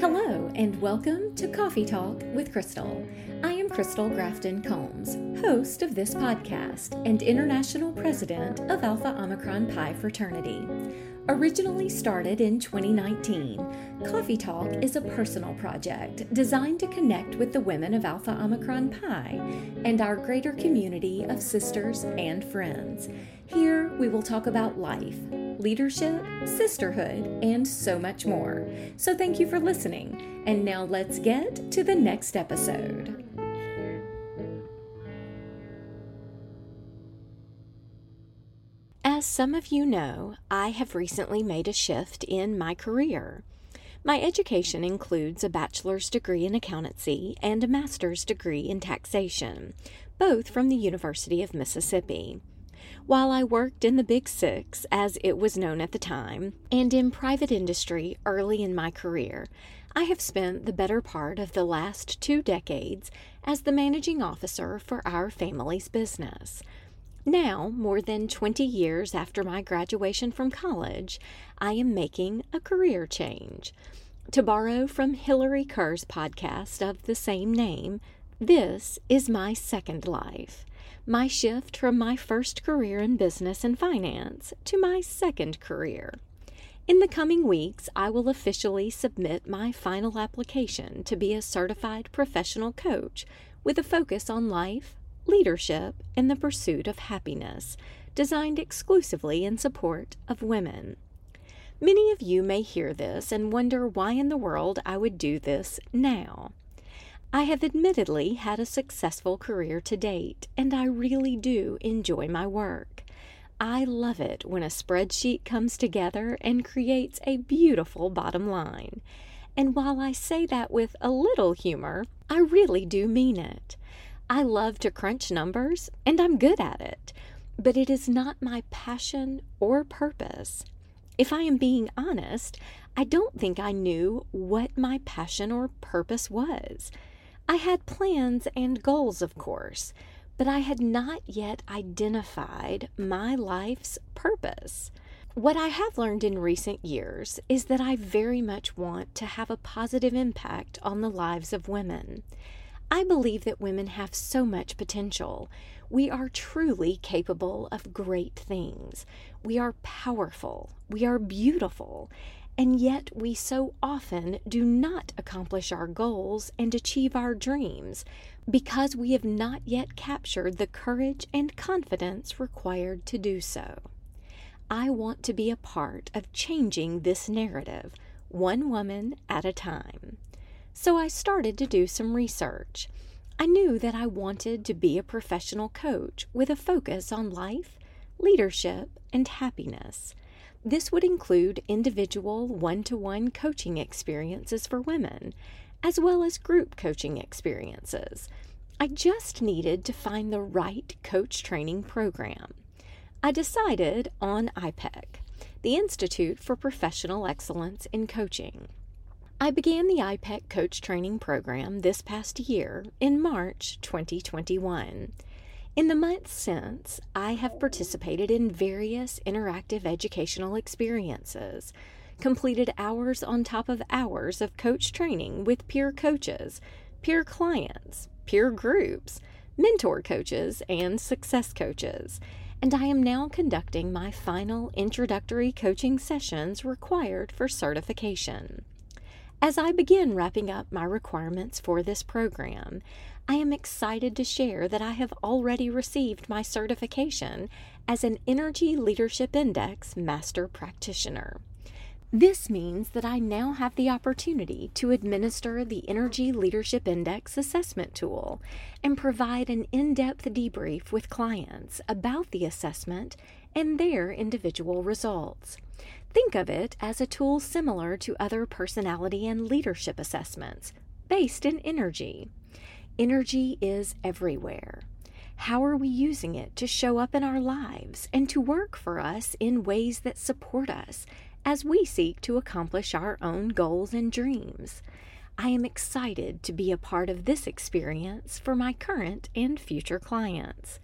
Hello, and welcome to Coffee Talk with Crystal. I am Crystal Grafton Combs, host of this podcast and international president of Alpha Omicron Pi Fraternity. Originally started in 2019, Coffee Talk is a personal project designed to connect with the women of Alpha Omicron Pi and our greater community of sisters and friends. Here we will talk about life, leadership, sisterhood, and so much more. So thank you for listening. And now let's get to the next episode. As some of you know, I have recently made a shift in my career. My education includes a bachelor's degree in accountancy and a master's degree in taxation, both from the University of Mississippi. While I worked in the Big Six, as it was known at the time, and in private industry early in my career, I have spent the better part of the last two decades as the managing officer for our family's business. Now, more than 20 years after my graduation from college, I am making a career change. To borrow from Hillary Kerr's podcast of the same name, this is my second life. My shift from my first career in business and finance to my second career. In the coming weeks, I will officially submit my final application to be a certified professional coach with a focus on life, leadership, and the pursuit of happiness, designed exclusively in support of women. Many of you may hear this and wonder why in the world I would do this now. I have admittedly had a successful career to date, and I really do enjoy my work. I love it when a spreadsheet comes together and creates a beautiful bottom line. And while I say that with a little humor, I really do mean it. I love to crunch numbers, and I'm good at it, but it is not my passion or purpose. If I am being honest, I don't think I knew what my passion or purpose was. I had plans and goals, of course, but I had not yet identified my life's purpose. What I have learned in recent years is that I very much want to have a positive impact on the lives of women. I believe that women have so much potential. We are truly capable of great things. We are powerful. We are beautiful. And yet, we so often do not accomplish our goals and achieve our dreams because we have not yet captured the courage and confidence required to do so. I want to be a part of changing this narrative, one woman at a time. So I started to do some research. I knew that I wanted to be a professional coach with a focus on life, leadership, and happiness. This would include individual one to one coaching experiences for women, as well as group coaching experiences. I just needed to find the right coach training program. I decided on IPEC, the Institute for Professional Excellence in Coaching. I began the IPEC coach training program this past year in March 2021. In the months since, I have participated in various interactive educational experiences, completed hours on top of hours of coach training with peer coaches, peer clients, peer groups, mentor coaches, and success coaches, and I am now conducting my final introductory coaching sessions required for certification. As I begin wrapping up my requirements for this program, I am excited to share that I have already received my certification as an Energy Leadership Index Master Practitioner. This means that I now have the opportunity to administer the Energy Leadership Index assessment tool and provide an in depth debrief with clients about the assessment and their individual results. Think of it as a tool similar to other personality and leadership assessments, based in energy. Energy is everywhere. How are we using it to show up in our lives and to work for us in ways that support us as we seek to accomplish our own goals and dreams? I am excited to be a part of this experience for my current and future clients.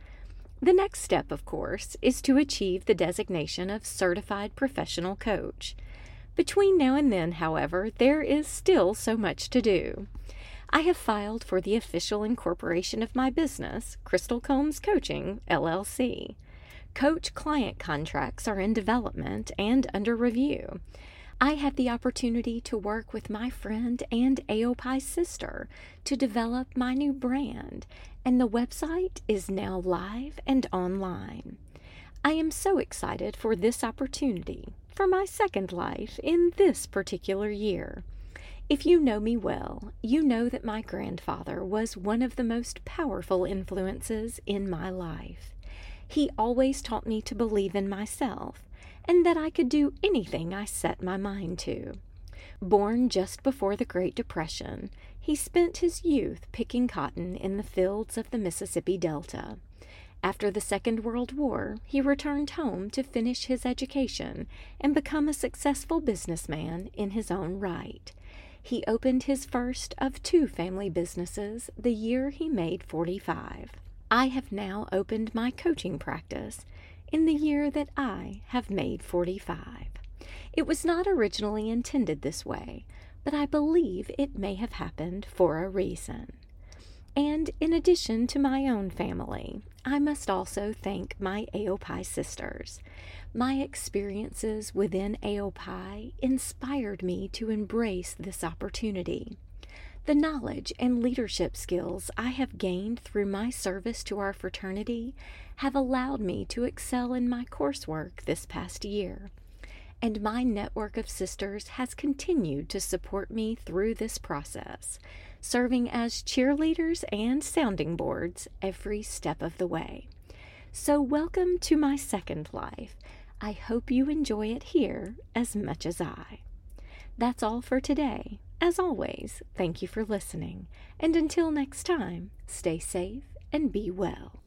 The next step, of course, is to achieve the designation of Certified Professional Coach. Between now and then, however, there is still so much to do. I have filed for the official incorporation of my business, Crystal Combs Coaching, LLC. Coach client contracts are in development and under review. I had the opportunity to work with my friend and AOPI sister to develop my new brand, and the website is now live and online. I am so excited for this opportunity, for my second life in this particular year. If you know me well, you know that my grandfather was one of the most powerful influences in my life. He always taught me to believe in myself and that I could do anything I set my mind to. Born just before the Great Depression, he spent his youth picking cotton in the fields of the Mississippi Delta. After the Second World War, he returned home to finish his education and become a successful businessman in his own right. He opened his first of two family businesses the year he made 45. I have now opened my coaching practice in the year that I have made 45. It was not originally intended this way, but I believe it may have happened for a reason. And in addition to my own family, I must also thank my AOPI sisters. My experiences within AOPI inspired me to embrace this opportunity. The knowledge and leadership skills I have gained through my service to our fraternity have allowed me to excel in my coursework this past year, and my network of sisters has continued to support me through this process, serving as cheerleaders and sounding boards every step of the way. So, welcome to my second life. I hope you enjoy it here as much as I. That's all for today. As always, thank you for listening, and until next time, stay safe and be well.